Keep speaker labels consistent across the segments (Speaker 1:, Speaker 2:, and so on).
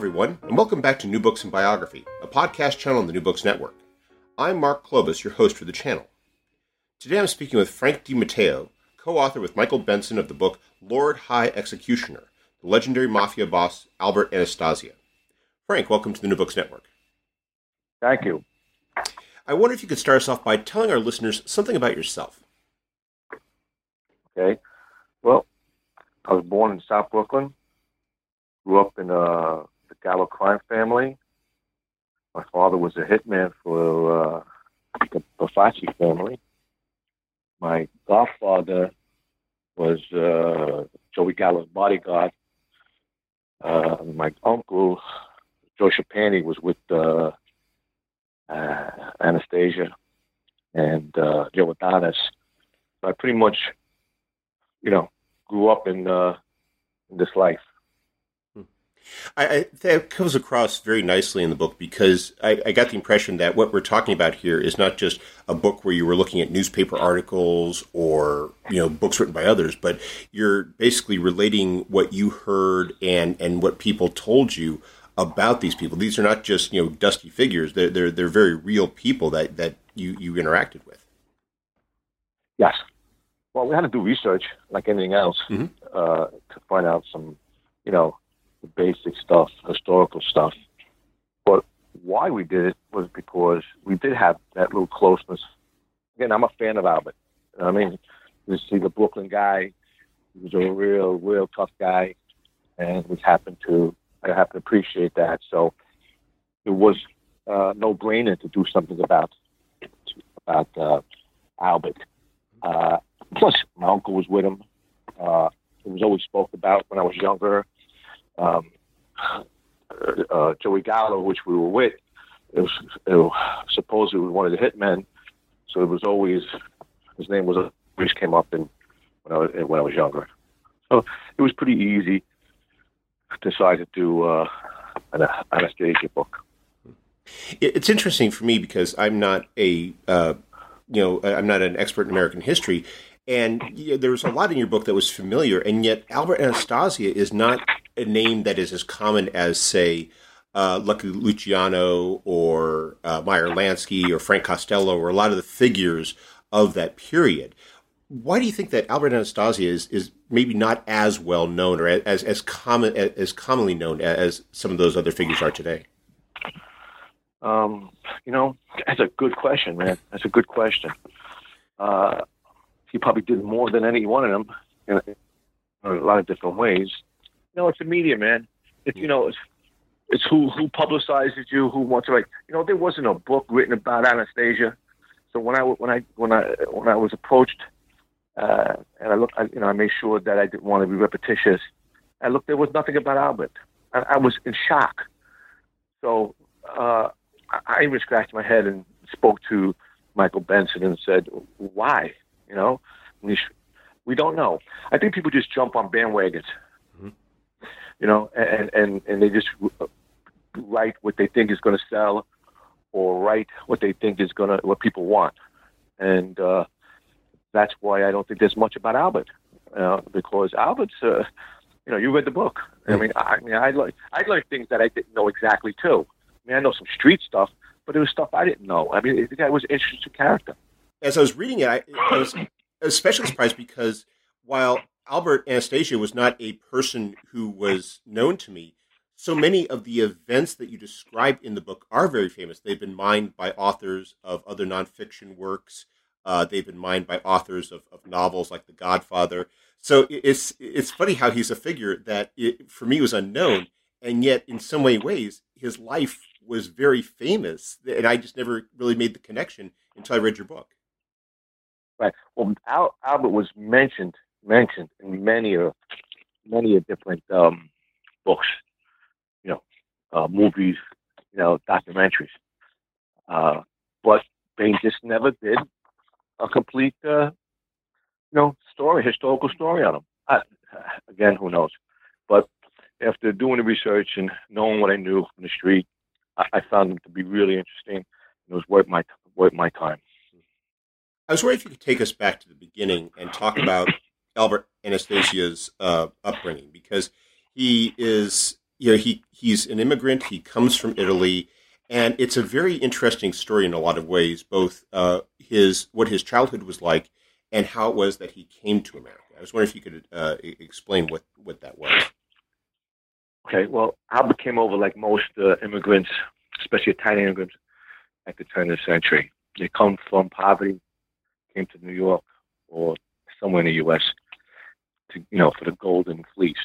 Speaker 1: Everyone, and welcome back to New Books and Biography, a podcast channel on the New Books Network. I'm Mark Clovis, your host for the channel. Today I'm speaking with Frank DiMatteo, co author with Michael Benson of the book Lord High Executioner The Legendary Mafia Boss Albert Anastasia. Frank, welcome to the New Books Network.
Speaker 2: Thank you.
Speaker 1: I wonder if you could start us off by telling our listeners something about yourself.
Speaker 2: Okay. Well, I was born in South Brooklyn, grew up in a the Gallo crime family. My father was a hitman for uh, the Profaci family. My godfather was uh, Joey Gallo's bodyguard. Uh, my uncle, Joe Shapani, was with uh, uh, Anastasia and uh, Joe Adonis. So I pretty much, you know, grew up in, uh, in this life.
Speaker 1: I, I, that comes across very nicely in the book because I, I, got the impression that what we're talking about here is not just a book where you were looking at newspaper articles or you know books written by others, but you're basically relating what you heard and and what people told you about these people. These are not just you know dusty figures; they're they're, they're very real people that that you you interacted with.
Speaker 2: Yes. Well, we had to do research like anything else mm-hmm. uh, to find out some, you know, the basic stuff, historical stuff. But why we did it was because we did have that little closeness. Again, I'm a fan of Albert. I mean, you see the Brooklyn guy. He was a real, real tough guy, and we happened to I happen to appreciate that. So it was uh, no brainer to do something about about uh, Albert. Uh, plus, my uncle was with him. Uh, it was always spoke about when I was younger um, uh, Joey Gallo, which we were with, it was, it was supposedly one of the hitmen. So it was always his name was always came up in when I was when I was younger. So it was pretty easy to decide to do uh, an Anastasia book.
Speaker 1: It's interesting for me because I'm not a uh, you know I'm not an expert in American history, and you know, there was a lot in your book that was familiar, and yet Albert Anastasia is not a name that is as common as, say, uh, Lucky Luciano or uh, Meyer Lansky or Frank Costello or a lot of the figures of that period. Why do you think that Albert Anastasia is, is maybe not as well known or as as common as commonly known as some of those other figures are today?
Speaker 2: Um, you know, that's a good question, man. That's a good question. Uh, he probably did more than any one of them in, a lot of different ways. You know, it's the media, man. It's you know, it's it's who who publicizes you, who wants to like. You know, there wasn't a book written about Anastasia. So when I when I when I when I was approached, uh, and I looked, I, you know, I made sure that I didn't want to be repetitious. I looked, there was nothing about Albert. I, I was in shock. So uh, I, I even scratched my head and spoke to Michael Benson and said, "Why?" You know, We don't know. I think people just jump on bandwagons, mm-hmm. you know, and and and they just write what they think is going to sell, or write what they think is going to what people want, and uh, that's why I don't think there's much about Albert, uh, because Albert's. Uh, you know, you read the book. I mean, I, I mean, I like I learned things that I didn't know exactly too. I mean, I know some street stuff, but it was stuff I didn't know. I mean, the guy was an interesting character.
Speaker 1: As I was reading it, I, I was especially surprised because while Albert Anastasia was not a person who was known to me, so many of the events that you describe in the book are very famous. They've been mined by authors of other nonfiction works. Uh, they've been mined by authors of, of, novels like The Godfather. So it's it's funny how he's a figure that it, for me was unknown, and yet in so many ways his life was very famous, and I just never really made the connection until I read your book.
Speaker 2: Right. Well, Al- Albert was mentioned mentioned in many of many of different um, books, you know, uh, movies, you know, documentaries, uh, but they just never did a complete, uh, you know, story, historical story on him. I, again, who knows? But after doing the research and knowing what I knew from the street, I, I found them to be really interesting. It was worth my worth my time.
Speaker 1: I was wondering if you could take us back to the beginning and talk about Albert Anastasia's uh, upbringing, because he is, you know, he he's an immigrant. He comes from Italy, and it's a very interesting story in a lot of ways. Both uh, his what his childhood was like, and how it was that he came to America. I was wondering if you could uh, explain what what that was.
Speaker 2: Okay, well, Albert came over like most uh, immigrants, especially Italian immigrants, at the turn of the century. They come from poverty, came to New York or somewhere in the U.S. to you know for the golden fleece.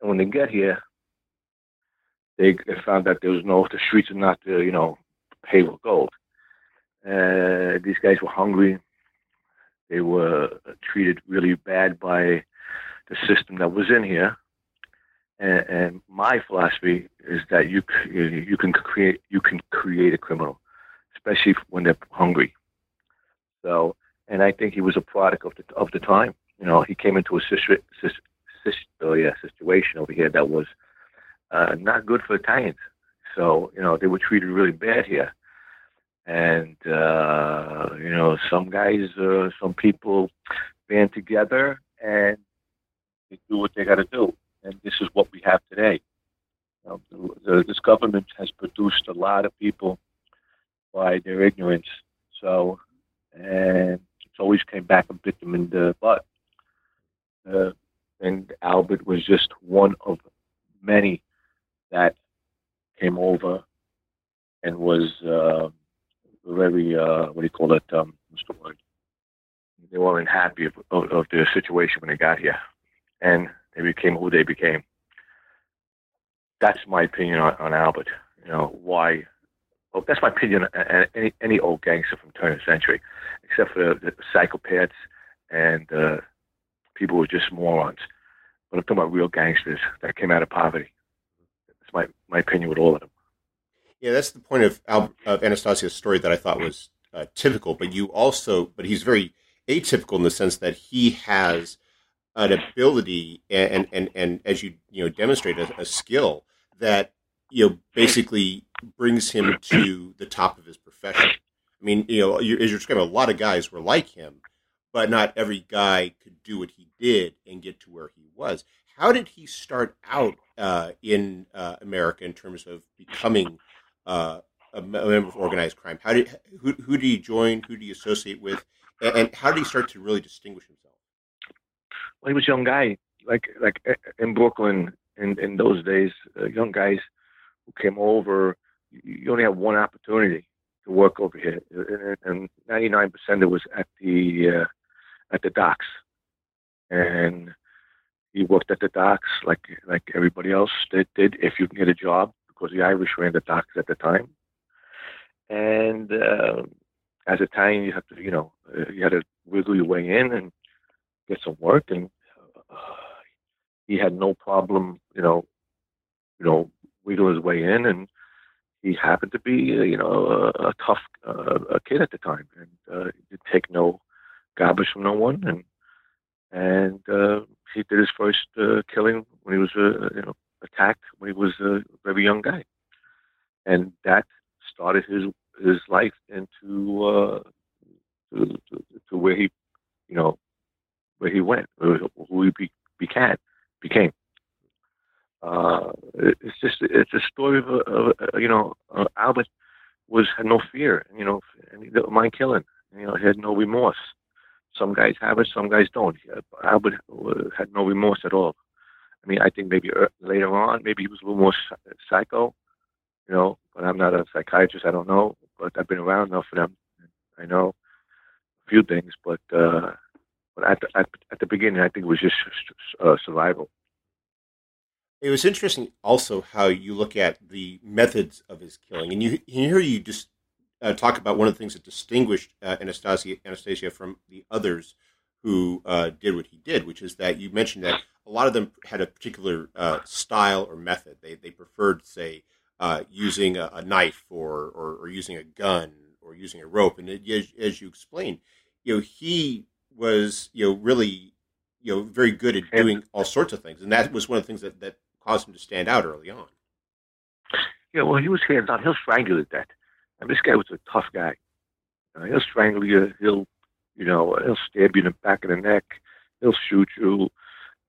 Speaker 2: And when they get here, they, found that there was no the streets are not uh, you know paved with gold. Uh, these guys were hungry. They were treated really bad by the system that was in here. And, and my philosophy is that you you can create you can create a criminal, especially when they're hungry. So and I think he was a product of the of the time. You know, he came into a situ, oh yeah, situation over here that was uh, not good for Italians. So you know, they were treated really bad here, and uh, you know, some guys, uh, some people band together and they do what they got to do, and this is what we have today. Know, the, this government has produced a lot of people by their ignorance. So, and always came back and bit them in the butt. Uh, and Albert was just one of many that came over and was uh, very, uh, what do you call it? Um, what's the word? They weren't happy of, of, of situation when they got here. And they became who they became. That's my opinion on, on Albert. You know, why well, that's my opinion on any, any old gangster from turn of century, except for the, the psychopaths and uh, people who are just morons. But I'm talking about real gangsters that came out of poverty. That's my, my opinion with all of them.
Speaker 1: Yeah, that's the point of, of Anastasia's story that I thought was uh, typical. But you also, but he's very atypical in the sense that he has an ability and and and, and as you you know demonstrate a, a skill that you know basically brings him to the top of his profession. I mean, you know, you're, as you're describing, a lot of guys were like him, but not every guy could do what he did and get to where he was. How did he start out uh, in uh, America in terms of becoming uh, a member of organized crime? How did who, who did he join? Who did he associate with? And, and how did he start to really distinguish himself?
Speaker 2: Well, he was a young guy, like like in Brooklyn in in those days. Uh, young guys who came over you only have one opportunity to work over here, and 99% of it was at the uh, at the docks, and he worked at the docks like like everybody else did, did if you can get a job because the Irish ran the docks at the time, and uh, as Italian you have to you know uh, you had to wiggle your way in and get some work, and uh, he had no problem you know you know wiggle his way in and he happened to be, uh, you know, a, a tough uh, a kid at the time, and uh, did take no garbage from no one, and and uh, he did his first uh, killing when he was uh, you know attacked when he was a very young guy, and that started his his life into uh, to, to, to where he you know where he went, who he be, became became. Uh, it's just it's a story of, of you know uh, Albert was had no fear, you know, and he didn't mind killing. You know, he had no remorse. Some guys have it, some guys don't. Albert had no remorse at all. I mean, I think maybe later on, maybe he was a little more psycho, you know. But I'm not a psychiatrist. I don't know. But I've been around enough for them. I know a few things, but uh, but at the, at, at the beginning, I think it was just uh, survival.
Speaker 1: It was interesting also how you look at the methods of his killing, and you, you hear you just uh, talk about one of the things that distinguished uh, Anastasia, Anastasia from the others who uh, did what he did, which is that you mentioned that a lot of them had a particular uh, style or method. They they preferred, say, uh, using a, a knife or, or, or using a gun or using a rope. And it, as, as you explained, you know, he was you know really you know very good at doing all sorts of things, and that was one of the things that that caused him to stand out early on.
Speaker 2: Yeah, well, he was hands on. He'll strangle you to death. And this guy was a tough guy. Uh, he'll strangle you. He'll, you know, he'll stab you in the back of the neck. He'll shoot you.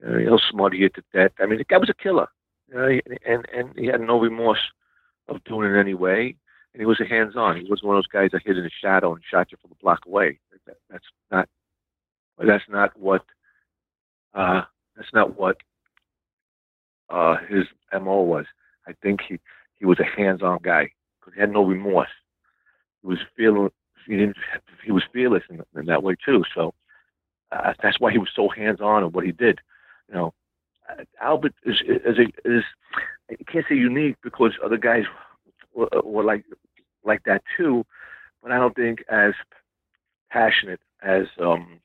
Speaker 2: Uh, he'll smother you to death. I mean, the guy was a killer. And and he had no remorse of doing it anyway. And he was a hands-on. He was one of those guys that hid in the shadow and shot you from a block away. That, that's not. That's not what. Uh, that's not what uh, his mo was. I think he he was a hands-on guy because he had no remorse. He was feeling he didn't he was fearless in, in that way too. So uh, that's why he was so hands-on in what he did. You know, Albert is is is I can't say unique because other guys were, were like like that too, but I don't think as passionate as um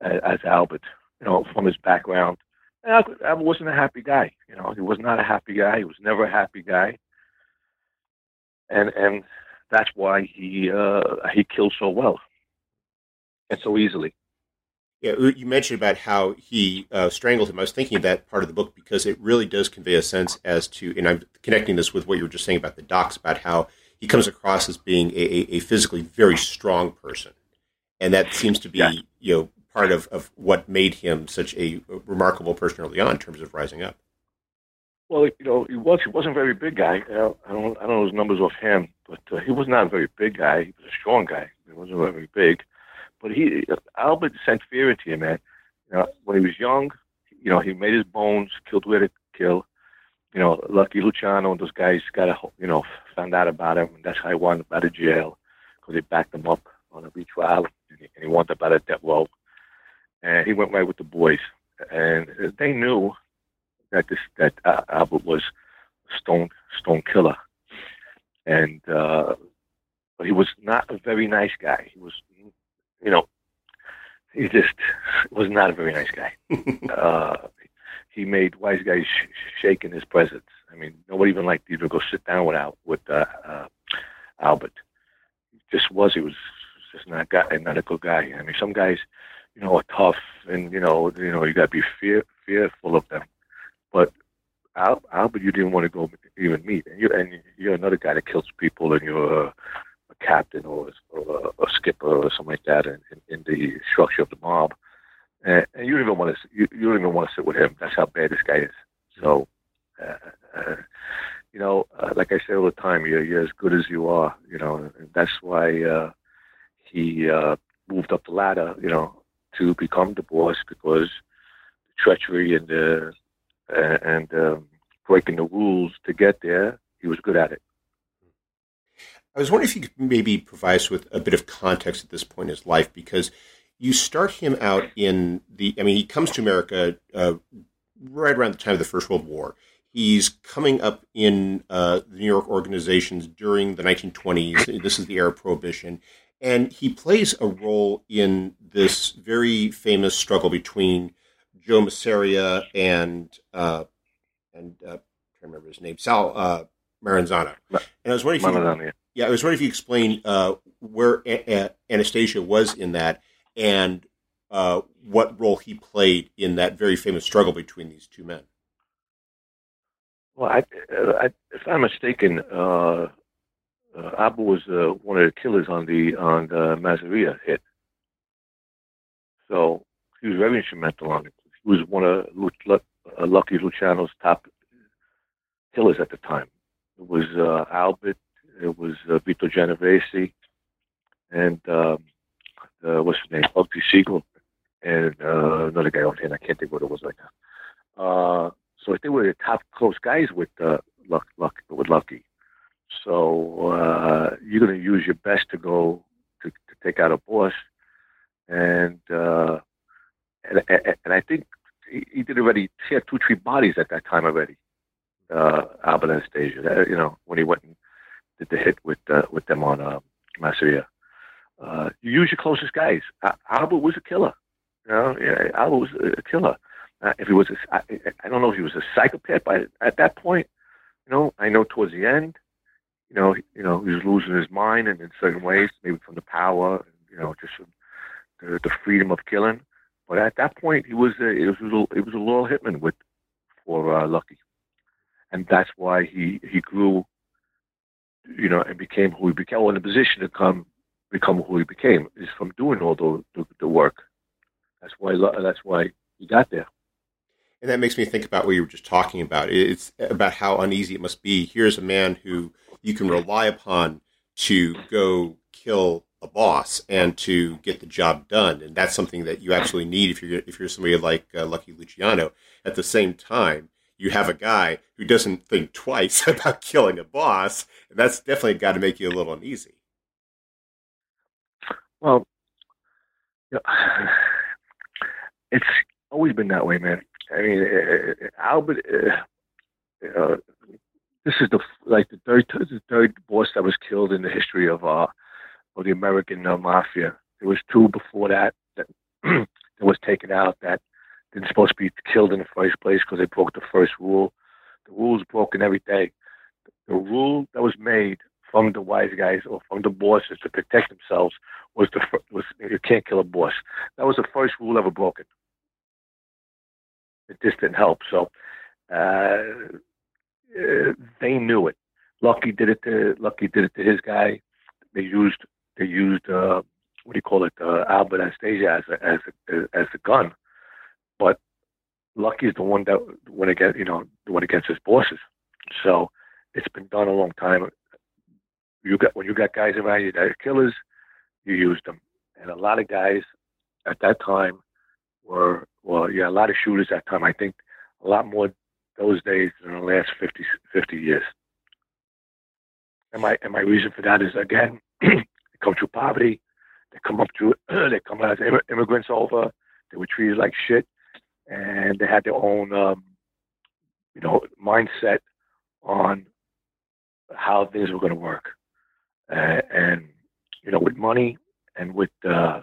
Speaker 2: as, as Albert. You know, from his background I wasn't a happy guy. You know, he was not a happy guy. He was never a happy guy, and and that's why he uh, he killed so well and so easily.
Speaker 1: Yeah, you mentioned about how he uh, strangled him. I was thinking of that part of the book because it really does convey a sense as to, and I'm connecting this with what you were just saying about the docks, about how he comes across as being a, a physically very strong person, and that seems to be, yeah. you know, part of, of what made him such a remarkable person early on in terms of rising up.
Speaker 2: Well, you know, he was he wasn't a very big guy. I don't I don't know his numbers offhand, but uh, he was not a very big guy. He was a strong guy. He wasn't very big, but he Albert sent fear into him, man. You know, when he was young, you know, he made his bones, killed where to kill. You know, Lucky Luciano and those guys got a, you know found out about him, and that's how he wanted out of jail because they backed him up on a retrial, and he, and he wanted out of death row and he went right with the boys. And they knew that this that uh, Albert was stone stone killer, and uh, but he was not a very nice guy. He was, you know, he just was not a very nice guy. uh, he made wise guys sh- shake in his presence. I mean, nobody even liked to even go sit down with Al- with uh, uh, Albert. He just was. He was just not a guy, not a good guy. I mean, some guys you know, tough, and you know, you know, you got to be fear fearful of them. But Al, Albert, you didn't want to go even meet, and you and you're another guy that kills people, and you're a, a captain or, or a, a, skipper or something like that in, in, in the structure of the mob, and, and, you don't even want to you, you don't even want to sit with him. That's how bad this guy is. So. Uh, uh, you know, uh, like I say all the time, you're, you're as good as you are. You know, and that's why uh, he uh, moved up the ladder. You know, to become the boss because the treachery and the uh, and um, breaking the rules to get there, he was good at it.
Speaker 1: I was wondering if you could maybe provide us with a bit of context at this point in his life, because you start him out in the. I mean, he comes to America uh, right around the time of the First World War. He's coming up in uh, the New York organizations during the 1920s. This is the era of Prohibition and he plays a role in this very famous struggle between Joe Masseria and uh, and uh, I can't remember his name, Sal uh, Maranzano. And I was wondering if you, yeah, I was wondering if you explain uh, where a- a- Anastasia was in that, and uh, what role he played in that very famous struggle between these two men.
Speaker 2: Well, I, uh, I, if I'm mistaken, uh, uh, Abu was uh, one of the killers on the on the Masseria hit. So he was very instrumental on it. He was one of uh, Lucky Luciano's top killers at the time. It was uh, Albert, it was uh, Vito Genovese, and um, what's his name, Bugsy Siegel, and uh, another guy offhand. I can't think what it was right now. So they were the top close guys with uh, Luck, Luck, with Lucky. So uh, you're going to your best to go to, to take out a boss, and uh, and, and I think he, did already. He had two, three bodies at that time already. Uh, Albert Anastasia, uh, you know, when he went and did the hit with uh, with them on uh, Masseria. Uh, you use your closest guys. Albert was a killer. You know, yeah, Albert was a killer. Uh, if he was, a, I, I don't know if he was a psychopath, but at that point, you know, I know towards the end, you know, you know, he was losing his mind, and in certain ways, maybe from the power, you know, just the, the freedom of killing. But at that point, he was a, it was a, it was a loyal hitman with for uh, Lucky, and that's why he he grew, you know, and became who he became, or in a position to come become who he became is from doing all the the, the work. That's why that's why he got there.
Speaker 1: And that makes me think about what you were just talking about. It's about how uneasy it must be. Here's a man who you can rely upon to go kill a boss and to get the job done, and that's something that you actually need if you're if you're somebody like uh, Lucky Luciano. At the same time, you have a guy who doesn't think twice about killing a boss, and that's definitely got to make you a little uneasy.
Speaker 2: Well, you know, it's always been that way, man. I mean, uh, Albert. Uh, uh, this is the like the third the third boss that was killed in the history of uh of the American uh, mafia. There was two before that that, that was taken out that didn't supposed to be killed in the first place because they broke the first rule. The rule's broken every day. The rule that was made from the wise guys or from the bosses to protect themselves was the was you can't kill a boss. That was the first rule ever broken it just didn't help. So uh, uh, they knew it. Lucky did it to Lucky did it to his guy. They used they used uh, what do you call it uh, Albert Anastasia as a, as a, as a gun, but Lucky is the one that went against you know the one against his bosses. So it's been done a long time. You got when you got guys around you that are killers, you use them, and a lot of guys at that time were well, yeah, a lot of shooters that time. I think a lot more those days than the last 50, 50 years. And my and my reason for that is again, they come through poverty. They come up through. they come as immigrants over. They were treated like shit, and they had their own, um, you know, mindset on how things were going to work. Uh, and you know, with money and with uh,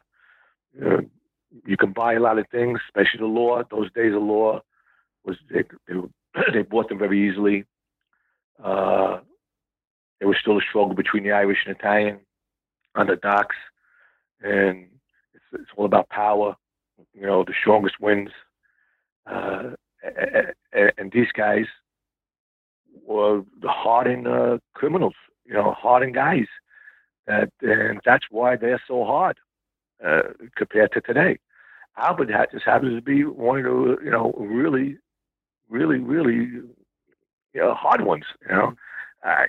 Speaker 2: uh, you can buy a lot of things, especially the law. Those days of law was they they, they bought them very easily. Uh, there was still a struggle between the Irish and Italian on the docks, and it's, it's all about power. You know, the strongest wins. Uh, and, and these guys were hardened uh, criminals. You know, hardened guys. That and that's why they're so hard uh, compared to today. Albert just happens to be one of the you know really, really, really you know hard ones. You know, uh,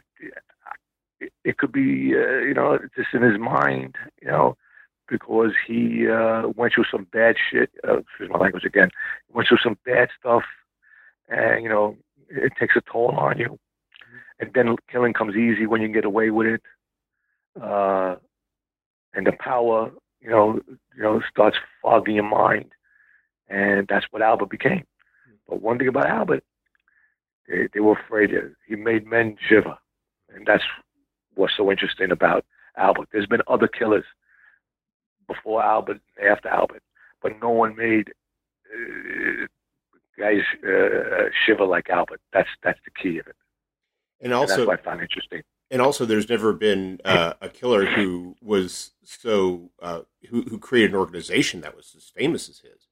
Speaker 2: it, it could be uh, you know just in his mind. You know, because he uh, went through some bad shit. Uh, excuse my language again. Went through some bad stuff, and you know it takes a toll on you. And then killing comes easy when you can get away with it. Uh, and the power you know, you know, starts fogging your mind, and that's what Albert became. But one thing about Albert, they, they were afraid of, he made men shiver, and that's what's so interesting about Albert. There's been other killers before Albert, after Albert, but no one made uh, guys uh, shiver like Albert. That's that's the key of it.
Speaker 1: And also,
Speaker 2: and that's what I find interesting
Speaker 1: And also, there's never been uh, a killer who was so uh, who who created an organization that was as famous as his.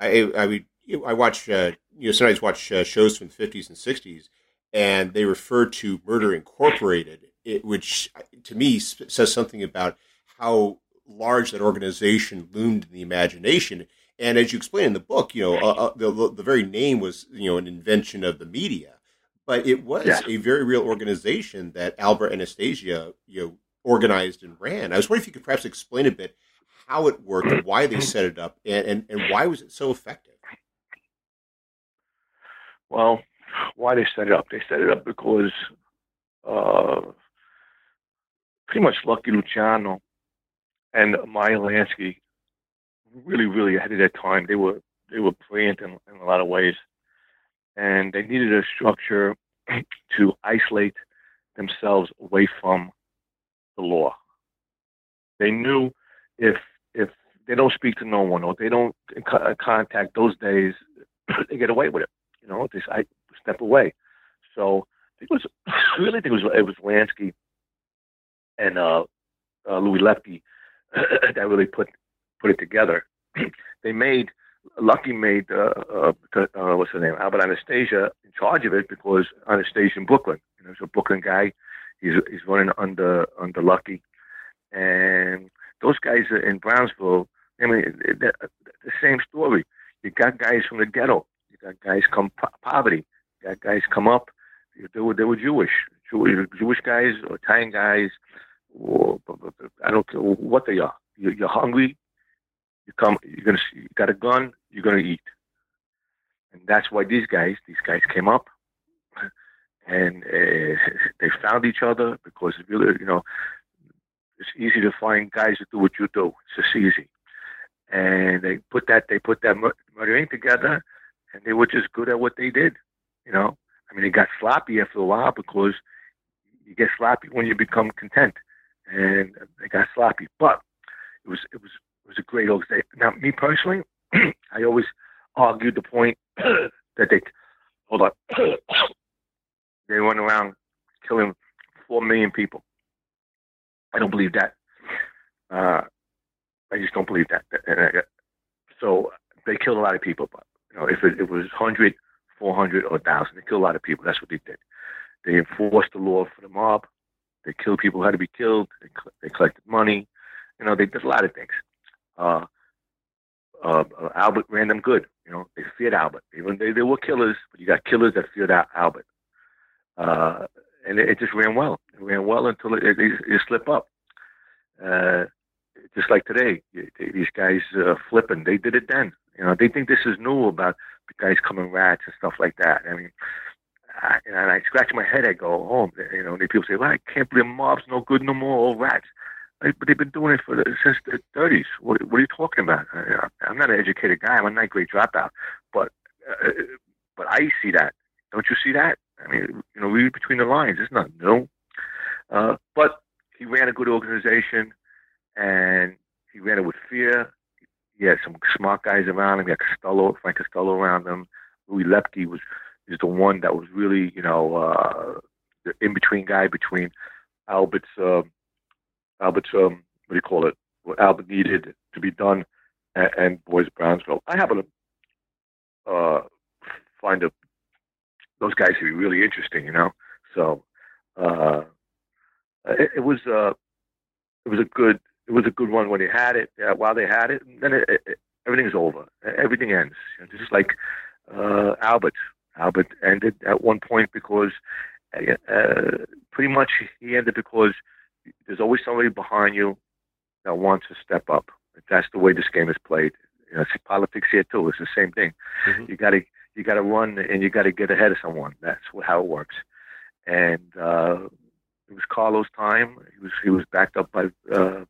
Speaker 1: I I mean, I watch uh, you know sometimes watch uh, shows from the 50s and 60s, and they refer to Murder Incorporated, it, which to me says something about how large that organization loomed in the imagination. And as you explain in the book, you know, uh, uh, the, the very name was you know an invention of the media but it was yeah. a very real organization that Albert Anastasia, you know, organized and ran. I was wondering if you could perhaps explain a bit how it worked, why they set it up, and, and, and why was it so effective?
Speaker 2: Well, why they set it up? They set it up because uh, pretty much Lucky Luciano and Meyer Lansky really, really ahead of their time. They were they were brilliant in, in a lot of ways and they needed a structure to isolate themselves away from the law. They knew if if they don't speak to no one or they don't contact those days, they get away with it. You know, this I step away. So it was really think it was it was Lansky and uh, uh, Louis Lepke that really put put it together. they made Lucky made uh, uh, uh, what's his name Albert Anastasia in charge of it because Anastasia in Brooklyn. You know, he's a Brooklyn guy. He's he's running under under Lucky, and those guys in Brownsville. I mean, the same story. You got guys from the ghetto. Guys come po- poverty. Guys come up. They were they were Jewish, Jewish, Jewish guys or Italian guys, I don't care what they are. You're, hungry. You come, you're gonna, you got a gun, you're gonna eat, and that's why these guys, these guys came up, and uh, they found each other because really, you know, it's easy to find guys that do what you do. It's just easy, and they put that, they put that murdering together, and they were just good at what they did. You know, I mean, they got sloppy after a while because you get sloppy when you become content, and they got sloppy, but it was it was it was a great organization. Now, me personally, I always argued the point that they hold on, they went around killing four million people. I don't believe that. Uh, I just don't believe that. So they killed a lot of people, but you know, if it, it was 100, 400, or 1,000, they killed a lot of people. That's what they did. They enforced the law for the mob. They killed people who had to be killed. They, they collected money. You know, they did a lot of things uh, uh, Albert ran them good. You know, they feared Albert. Even they, they were killers, but you got killers that feared Albert. Uh, and it, it, just ran well. It ran well until it, it, it slip up. Uh, just like today, these guys uh, flipping. They did it then. You know, they think this is new about the guys coming rats and stuff like that. I mean, I, and I scratch my head. I go home. You know, and people say, "Well, I can't believe mob's no good no more. All rats." but they've been doing it for the, since the 30s. What, what are you talking about? I, I'm not an educated guy. I'm a ninth grade dropout, but uh, but I see that. Don't you see that? I mean, you know, read between the lines. It's not new. Uh, but he ran a good organization, and he ran it with fear. He had some smart guys around him. He had Costello, Frank Costello around him. Louis Lepke was is the one that was really, you know, uh, the in between guy between Albert's. Uh, Albert, um, what do you call it? What Albert needed to be done, and, and Boys Brownsville. I happen to uh, find a, those guys to be really interesting, you know. So uh, it, it was uh, it was a good it was a good one when they had it. Yeah, while they had it, and then it, it, everything's over. Everything ends. You know, just like uh, Albert. Albert ended at one point because uh, pretty much he ended because there's always somebody behind you that wants to step up. That's the way this game is played. You know, politics here too. It's the same thing. Mm-hmm. You got to you got to run and you got to get ahead of someone. That's how it works. And uh, it was Carlos' time. He was he was backed up by uh,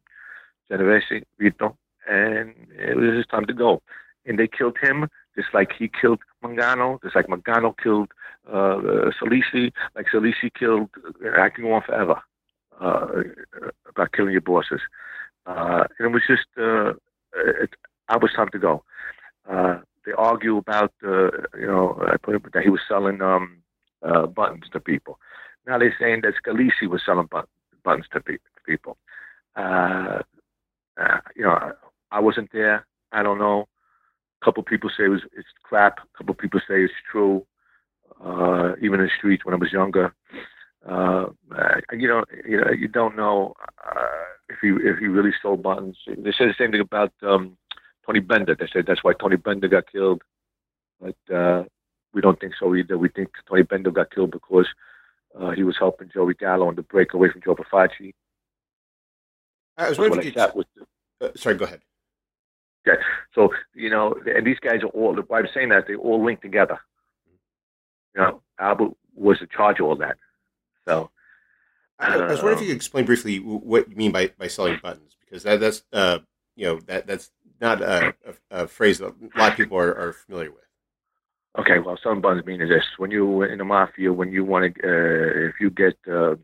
Speaker 2: Genovese Vito, and it was his time to go. And they killed him just like he killed Mangano, just like Mangano killed uh, Scalise, like Scalise killed. I can go on forever uh, about killing your bosses. Uh, and it was just, uh, it, I was time to go. Uh, they argue about, uh, you know, I put it, that he was selling um, uh, buttons to people. now they're saying that Scalise was selling buttons to people. Uh, uh, you know, I wasn't there. I don't know. A couple people say it was it's crap. A couple people say it's true. Uh, even in the streets when I was younger, uh, you know, you know, you don't know uh, if he if he really sold buttons. They said the same thing about um, Tony Bender. They said that's why Tony Bender got killed, but uh, we don't think so either. We think Tony Bender got killed because uh, he was helping Joey Gallo on the breakaway from Joe Profaci.
Speaker 1: I was wondering if you could, uh, sorry, go ahead.
Speaker 2: Okay, so you know, and these guys are all. By saying that, they all link together. You know, Albert was in charge of all that. So,
Speaker 1: I, I was wondering if you could explain briefly what you mean by, by selling buttons, because that, that's uh, you know that that's not a, a, a phrase that a lot of people are, are familiar with.
Speaker 2: Okay, well, selling buttons mean is this: when you in the mafia, when you want to, uh, if you get uh,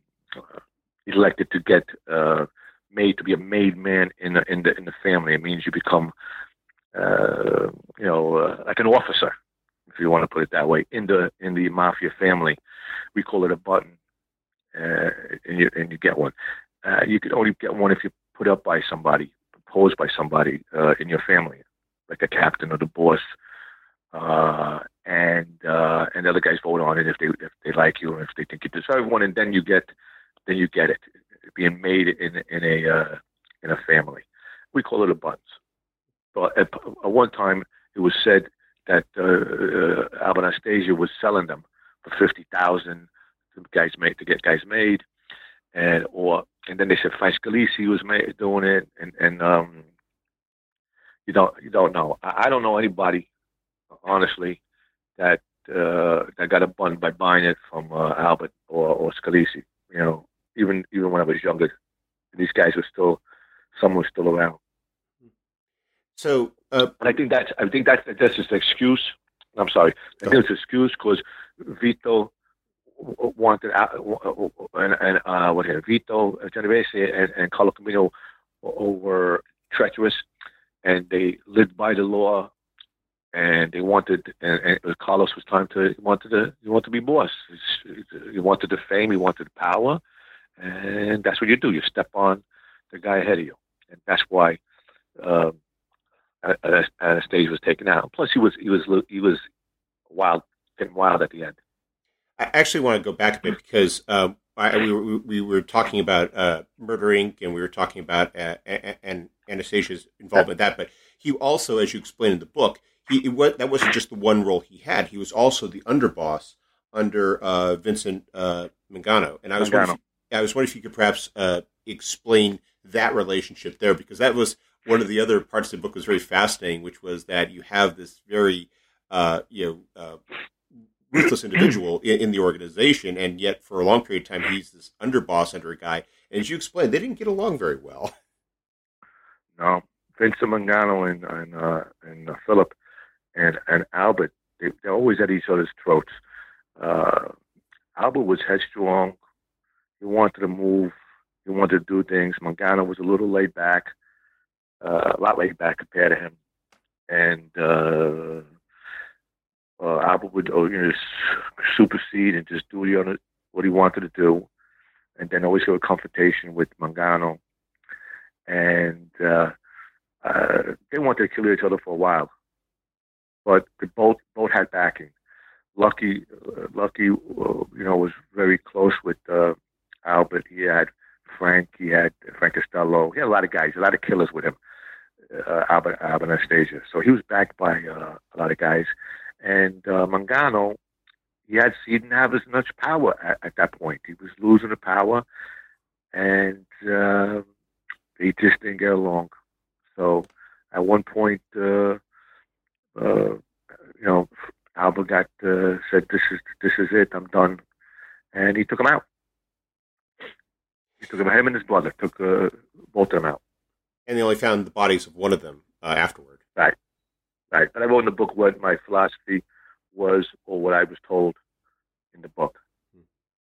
Speaker 2: elected to get uh, made to be a made man in the in the in the family. It means you become, uh, you know, uh, like an officer, if you want to put it that way, in the in the mafia family. We call it a button, uh, and you and you get one. Uh, you could only get one if you put up by somebody, proposed by somebody uh, in your family, like a captain or the boss. Uh, and uh, and the other guys vote on it if they if they like you and if they think you deserve one, and then you get then you get it being made in in a uh, in a family. We call it a buns. But at, at one time, it was said that uh, uh, Anastasia was selling them for fifty thousand guys made to get guys made, and or and then they said Fiscalisi was made, doing it, and and um, you don't you don't know. I, I don't know anybody, honestly, that uh, that got a bun by buying it from uh, Albert or, or Scalise. You know, even even when I was younger. These guys were still, some were still around.
Speaker 1: So, uh,
Speaker 2: and I think that's I think that's that's just an excuse. I'm sorry, I think it's an excuse because Vito wanted uh, and, and uh, what here Vito Genovese and, and Carlo Gambino were treacherous, and they lived by the law, and they wanted and, and Carlos was time to he wanted to he wanted to be boss. He wanted the fame, he wanted the power, and that's what you do. You step on the guy ahead of you, and that's why um, Anastasia was taken out. Plus, he was he was he was wild, getting wild at the end.
Speaker 1: I actually want to go back a bit because um, I, we, were, we were talking about uh, Murder Inc. and we were talking about uh, and Anastasia's involvement in that. But he also, as you explained in the book, he was, that wasn't just the one role he had. He was also the underboss under uh, Vincent uh, Mangano. And I was Mangano. I was wondering if you could perhaps uh, explain that relationship there, because that was one of the other parts of the book was very fascinating, which was that you have this very, uh, you know, uh, ruthless individual in, in, the organization, and yet for a long period of time he's this underboss under a guy. And as you explained, they didn't get along very well.
Speaker 2: No, Vincent Mangano and and, uh, and uh, Philip and and Albert, they, are always at each other's throats. Uh, Albert was headstrong, he wanted to move. He wanted to do things. Mangano was a little laid back, uh, a lot laid back compared to him. And uh, uh, Albert would oh, you know, supersede and just do what he wanted to do. And then always have a confrontation with Mangano. And uh, uh, they wanted to kill each other for a while. But they both both had backing. Lucky, uh, Lucky, uh, you know, was very close with uh, Albert. He had Frank. He had Frank Costello. He had a lot of guys, a lot of killers with him. Uh, Albert, Albert Anastasia. So he was backed by uh, a lot of guys. And uh, Mangano, he had he didn't have as much power at, at that point. He was losing the power, and uh, they just didn't get along. So at one point, uh, uh, you know, Albert got uh, said, "This is this is it. I'm done," and he took him out. He took him, him and his brother, took uh, both of them out.
Speaker 1: And they only found the bodies of one of them uh, afterward.
Speaker 2: Right, right. But I wrote in the book what my philosophy was, or what I was told in the book.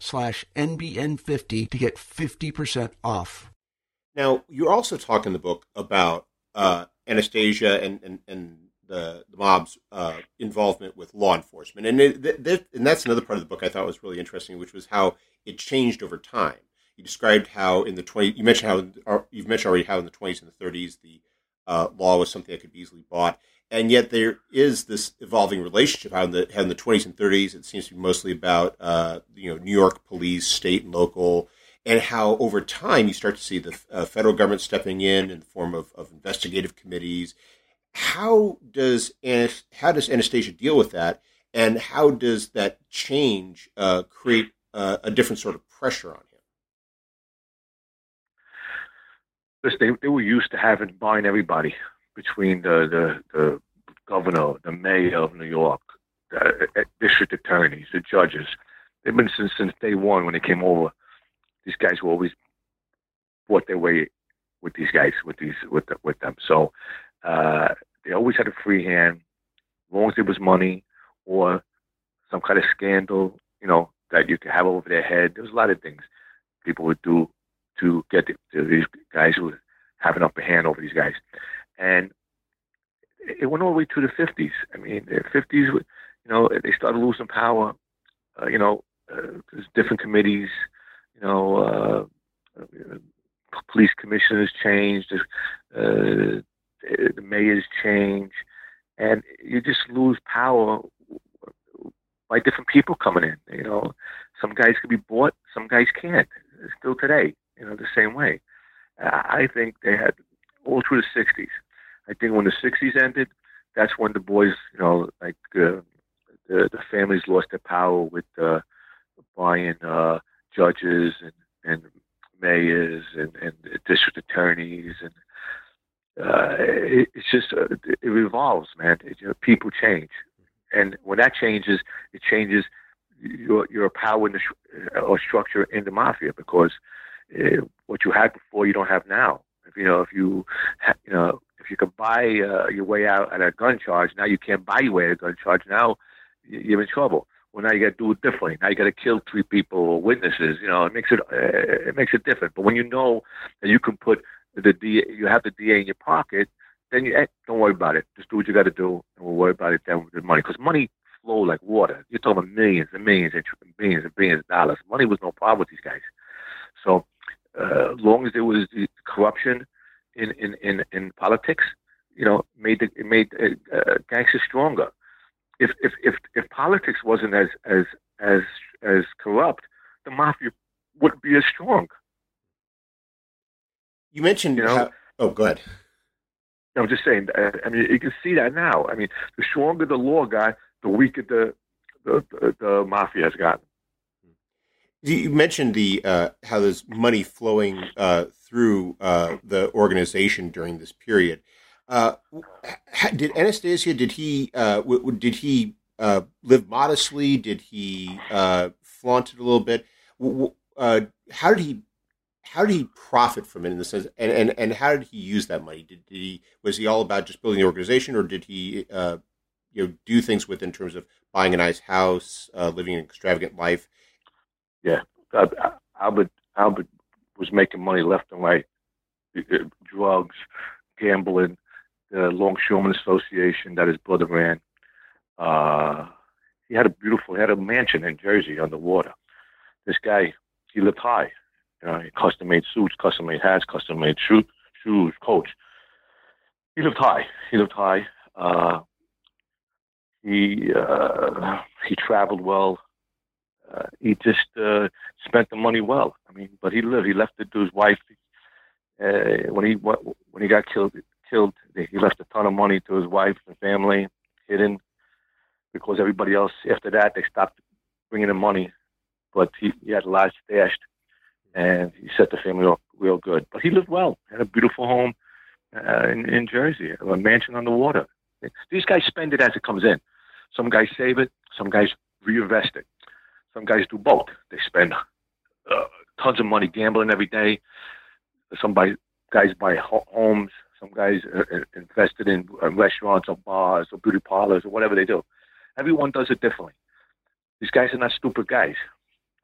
Speaker 3: slash NBN50 to get 50% off.
Speaker 1: Now, you also talk in the book about uh, Anastasia and, and, and the, the mob's uh, involvement with law enforcement. And, it, th- and that's another part of the book I thought was really interesting, which was how it changed over time. You described how in the 20, you mentioned how, you've mentioned already how in the 20s and the 30s the uh, law was something that could be easily bought and yet there is this evolving relationship. How in the how in the twenties and thirties, it seems to be mostly about uh, you know New York police, state and local, and how over time you start to see the uh, federal government stepping in in the form of, of investigative committees. How does how does Anastasia deal with that, and how does that change uh, create uh, a different sort of pressure on him?
Speaker 2: they, they were used to having buying everybody between the, the, the governor, the mayor of New York, the uh, district attorneys, the judges. They've been since since day one when they came over. These guys were always bought their way with these guys, with these with the, with them. So uh, they always had a free hand, as long as there was money or some kind of scandal, you know, that you could have over their head. There was a lot of things people would do to get the, to these guys who have an upper hand over these guys and it went all the way to the 50s. I mean, the 50s, you know, they started losing power. Uh, you know, uh, there's different committees. You know, uh, police commissioners changed. Uh, the mayors change, and you just lose power by different people coming in. You know, some guys can be bought, some guys can't. Still today, you know, the same way. I think they had all through the 60s I think when the '60s ended, that's when the boys, you know, like uh, the the families lost their power with uh, buying uh, judges and and mayors and, and district attorneys and uh, it, it's just uh, it revolves, man. It, you know, people change, and when that changes, it changes your your power in the uh, or structure in the mafia because uh, what you had before you don't have now. If you know if you ha- you know if you could buy uh, your way out at a gun charge, now you can't buy your way at a gun charge. Now you're in trouble. Well, now you got to do it differently. Now you got to kill three people or witnesses. You know, it makes it uh, it makes it different. But when you know that you can put the DA, you have the DA in your pocket, then you hey, don't worry about it. Just do what you got to do, and we'll worry about it then with the money. Because money flow like water. You're talking about millions and millions and billions and billions of dollars. Money was no problem with these guys. So, uh, long as there was the corruption in in in, in politics, you know, made the, it made uh, uh, gangsters stronger. If if if if politics wasn't as as as as corrupt, the mafia wouldn't be as strong.
Speaker 1: You mentioned, you know. How, oh, go ahead.
Speaker 2: I'm just saying. Uh, I mean, you can see that now. I mean, the stronger the law guy, the weaker the the, the, the mafia has gotten.
Speaker 1: You mentioned the uh, how there's money flowing uh, through uh, the organization during this period. Uh, did Anastasia? Did he? Uh, w- did he uh, live modestly? Did he flaunt it a little bit? how did he? How did he profit from it in the sense? And, and, and how did he use that money? Did, did he? Was he all about just building the organization, or did he? you know, do things with in terms of buying a nice house, living an extravagant life?
Speaker 2: Yeah, Albert Albert was making money left and right, drugs, gambling, the Longshoremen Association that his brother ran. Uh, he had a beautiful, he had a mansion in Jersey on the water. This guy, he lived high. You know, he custom made suits, custom made hats, custom made shoe, shoes, coats. He lived high. He lived high. Uh, he uh, he traveled well. Uh, he just uh, spent the money well. I mean, but he lived. He left it to his wife. Uh, when he when he got killed, killed, he left a ton of money to his wife and family, hidden, because everybody else after that they stopped bringing him money. But he, he had a lot stashed, and he set the family up real good. But he lived well. Had a beautiful home uh, in, in Jersey, a mansion on the water. These guys spend it as it comes in. Some guys save it. Some guys reinvest it. Some guys do both. They spend uh, tons of money gambling every day. Some buy, guys buy homes. Some guys uh, uh, invested in uh, restaurants or bars or beauty parlors or whatever they do. Everyone does it differently. These guys are not stupid guys.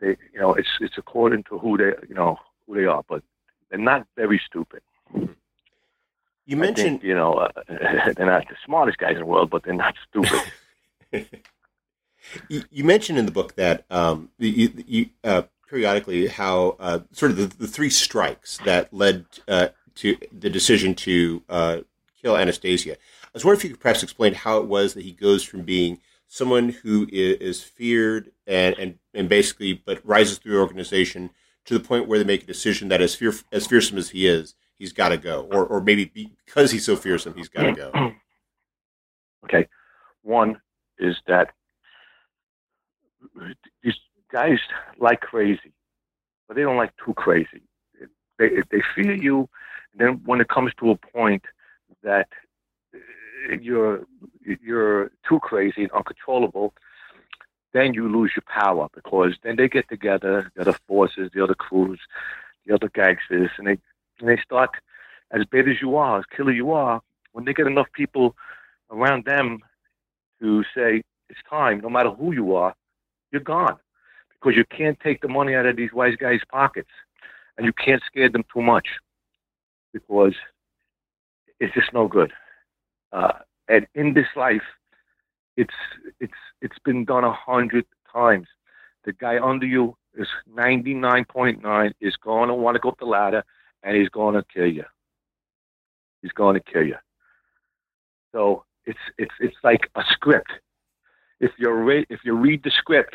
Speaker 2: They, you know, it's it's according to who they, you know, who they are, but they're not very stupid.
Speaker 1: You mentioned,
Speaker 2: think, you know, uh, they're not the smartest guys in the world, but they're not stupid.
Speaker 1: you, mentioned in the book that um, you, you uh, periodically how uh, sort of the, the, three strikes that led uh, to the decision to uh, kill Anastasia. I was wondering if you could perhaps explain how it was that he goes from being someone who is, is feared and, and, and basically but rises through the organization to the point where they make a decision that as fear, as fearsome as he is, he's got to go, or or maybe because he's so fearsome, he's got to go.
Speaker 2: Okay, one is that these guys like crazy, but they don't like too crazy. They they fear you. then when it comes to a point that you're you're too crazy and uncontrollable, then you lose your power because then they get together, the other forces, the other crews, the other gangsters, and they and they start as bad as you are, as killer you are. When they get enough people around them to say it's time, no matter who you are, you're gone because you can't take the money out of these wise guys' pockets, and you can't scare them too much because it's just no good. Uh, and in this life, it's it's it's been done a hundred times. The guy under you is ninety nine point nine is going to want to go up the ladder, and he's going to kill you. He's going to kill you. So it's it's it's like a script. If you re- if you read the script,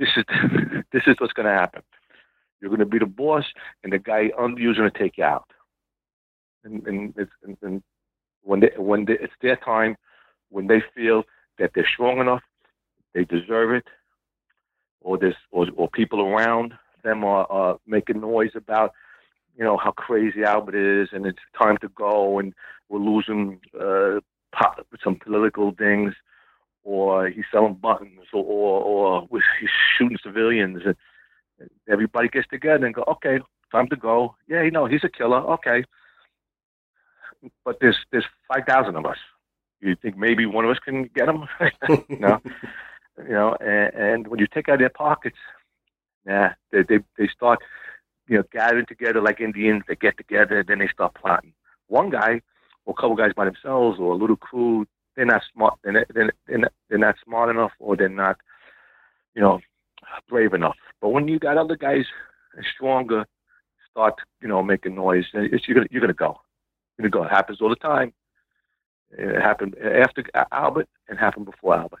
Speaker 2: this is this is what's going to happen. You're going to be the boss, and the guy under you is going to take you out. And and, and, and when they when they, it's their time, when they feel that they're strong enough, they deserve it, or there's or, or people around them are, are making noise about you know how crazy Albert is, and it's time to go, and we're losing uh, pop, some political things, or he's selling buttons, or or, or he's shooting civilians, and everybody gets together and go, okay, time to go. Yeah, you know he's a killer. Okay, but there's there's five thousand of us. You think maybe one of us can get him? no, you know. And, and when you take out their pockets, yeah, they they they start you know gathering together like Indians. They get together, then they start plotting. One guy or a couple guys by themselves or a little crew, they're not smart. They're they're they're not smart enough, or they're not, you know, brave enough. But when you got other guys stronger, start you know making noise, you're gonna you're gonna go going to go. It happens all the time. It happened after Albert and happened before Albert.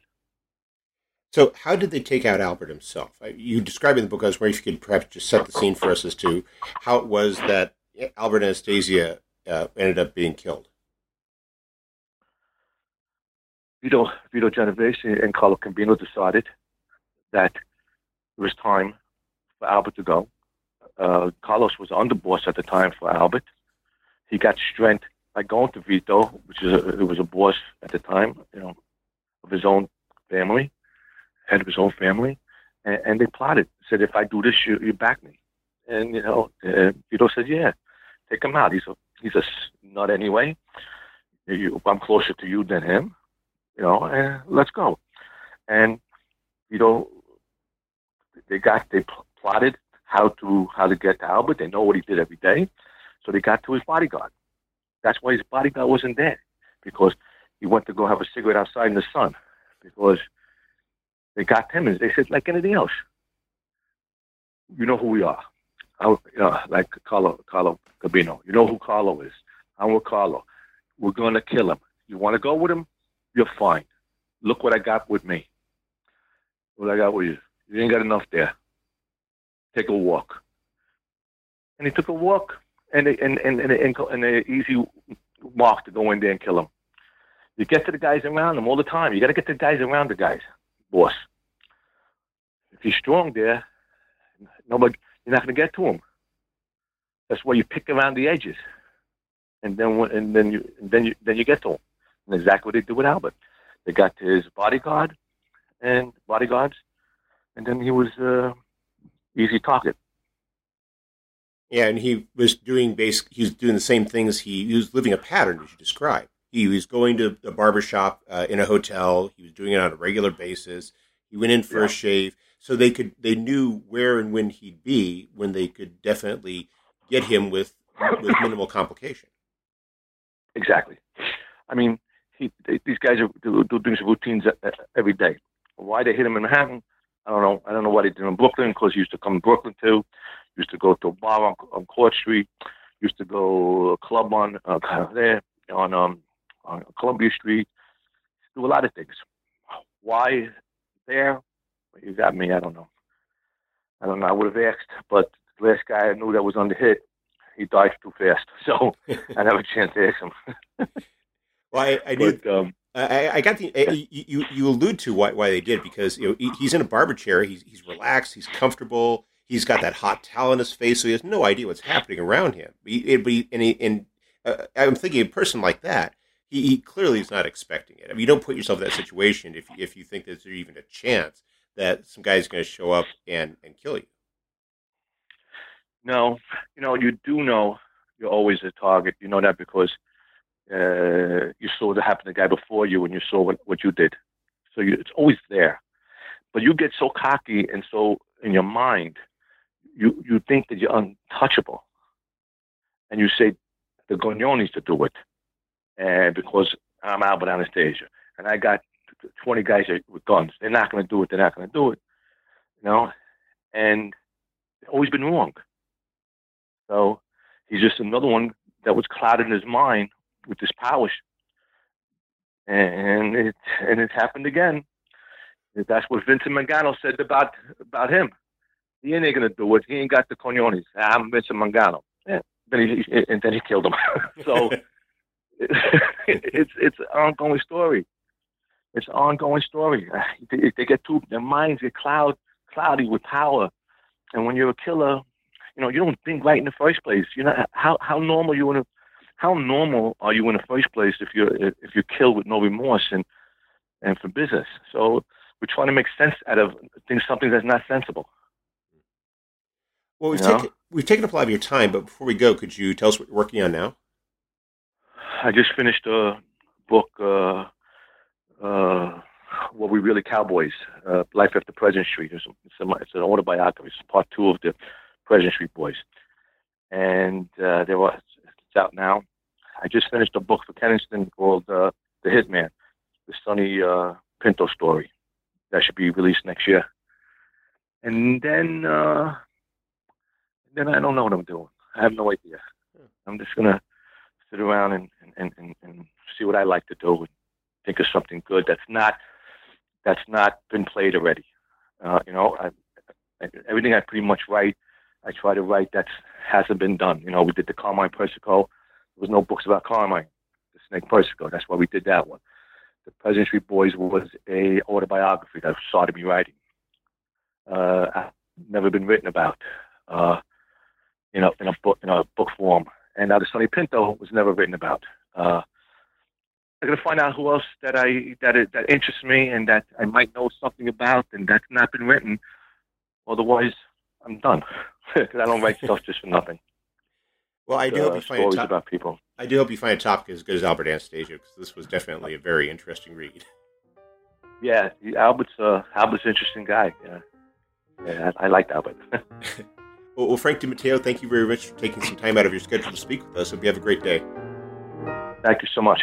Speaker 1: So, how did they take out Albert himself? You describe in the book. I was wondering if you could perhaps just set the scene for us as to how it was that Albert Anastasia uh, ended up being killed.
Speaker 2: Vito, Vito Genovese and Carlo Gambino decided that it was time for Albert to go. Uh, Carlos was underboss at the time for Albert he got strength by going to Vito, which is a, who was a boss at the time, you know, of his own family, head of his own family, and, and they plotted. Said, if I do this, you, you back me. And you know, uh, Vito said, yeah, take him out. He's a he's a nut anyway. You, I'm closer to you than him, you know. And let's go. And you know, they got they plotted how to how to get to Albert. They know what he did every day. So they got to his bodyguard. That's why his bodyguard wasn't there because he went to go have a cigarette outside in the sun because they got him and they said like anything else. you know who we are. I, you know, like Carlo, Carlo Gambino. You know who Carlo is. I'm with Carlo. We're going to kill him. You want to go with him? You're fine. Look what I got with me. What I got with you. You ain't got enough there. Take a walk. And he took a walk and and and and, and, and an easy mark to go in there and kill him. You get to the guys around him all the time. You got to get the guys around the guys, boss. If he's strong there, nobody, you're not going to get to him. That's why you pick around the edges, and then and then you and then you then you get to him. And exactly what they did with Albert. They got to his bodyguard and bodyguards, and then he was uh, easy target.
Speaker 1: Yeah, and he was doing basic. He was doing the same things. He, he was living a pattern as you described. He was going to a barber shop uh, in a hotel. He was doing it on a regular basis. He went in for yeah. a shave, so they could they knew where and when he'd be when they could definitely get him with with minimal complication.
Speaker 2: Exactly. I mean, he, these guys are doing some routines every day. Why they hit him in Manhattan, I don't know. I don't know what he did in Brooklyn because he used to come to Brooklyn too. Used to go to a bar on, on Court Street. Used to go a club on uh, there on um on Columbia Street. Do a lot of things. Why there? You got me. I don't know. I don't know. I would have asked, but the last guy I knew that was on the hit, he died too fast, so I never a chance to ask him.
Speaker 1: Well, I, I but, knew. Um, I, I, got the you, you allude to why why they did because you know he's in a barber chair. He's he's relaxed. He's comfortable. He's got that hot towel in his face, so he has no idea what's happening around him. But he, but he, and, he, and uh, I'm thinking a person like that, he, he, clearly is not expecting it. I mean, you don't put yourself in that situation if if you think there's even a chance that some guy's going to show up and and kill you.
Speaker 2: No, you know you do know you're always a target. You know that because uh, you saw what happened to the guy before you, and you saw what, what you did. So you, it's always there. But you get so cocky and so in your mind, you you think that you're untouchable, and you say the Gonyonis to do it, and because I'm Albert Anastasia, and I got 20 guys with guns, they're not going to do it. They're not going to do it, you know, and always been wrong. So he's just another one that was clouded in his mind with this power. And it and it happened again. That's what Vincent Mangano said about about him. He ain't gonna do it. He ain't got the cojones. I'm Vincent Mangano. Yeah. Then he, and then he killed him. so it, it's it's an ongoing story. It's an ongoing story. They, they get too their minds get cloud cloudy with power, and when you're a killer, you know you don't think right in the first place. You know how how normal you want to how normal are you in the first place if you're if you're killed with no remorse and and for business? So we're trying to make sense out of things, something that's not sensible.
Speaker 1: Well, we've, taken, we've taken up a lot of your time, but before we go, could you tell us what you're working on now?
Speaker 2: I just finished a book, uh, uh, What We Really Cowboys, uh, Life After President Street. It's, it's, a, it's, an autobiography. It's part two of the President Street Boys. And uh, there was, it's out now. I just finished a book for Kensington called uh, The Hitman, the Sonny uh, Pinto story. That should be released next year. And then, uh, then I don't know what I'm doing. I have no idea. I'm just gonna sit around and, and, and, and see what I like to do and think of something good that's not that's not been played already. Uh, you know, I, I, everything I pretty much write, I try to write that hasn't been done. You know, we did the Carmine Persico was no books about Carmine, the Snake Persico. That's why we did that one. The Street Boys was a autobiography that started me writing. Uh, never been written about, uh, you know, in a book in a book form. And now the Sonny Pinto was never written about. Uh, I'm gonna find out who else that I that that interests me and that I might know something about, and that's not been written. Otherwise, I'm done because I don't write stuff just for nothing.
Speaker 1: Well, I do uh, hope you find
Speaker 2: stories top- about people.
Speaker 1: I do hope you find a topic as good as Albert Anastasia because this was definitely a very interesting read.
Speaker 2: Yeah, Albert's uh, Albert's an interesting guy. Yeah, yeah, I, I liked Albert.
Speaker 1: well, well, Frank DiMatteo, thank you very much for taking some time out of your schedule to speak with us. Hope you have a great day.
Speaker 2: Thank you so much.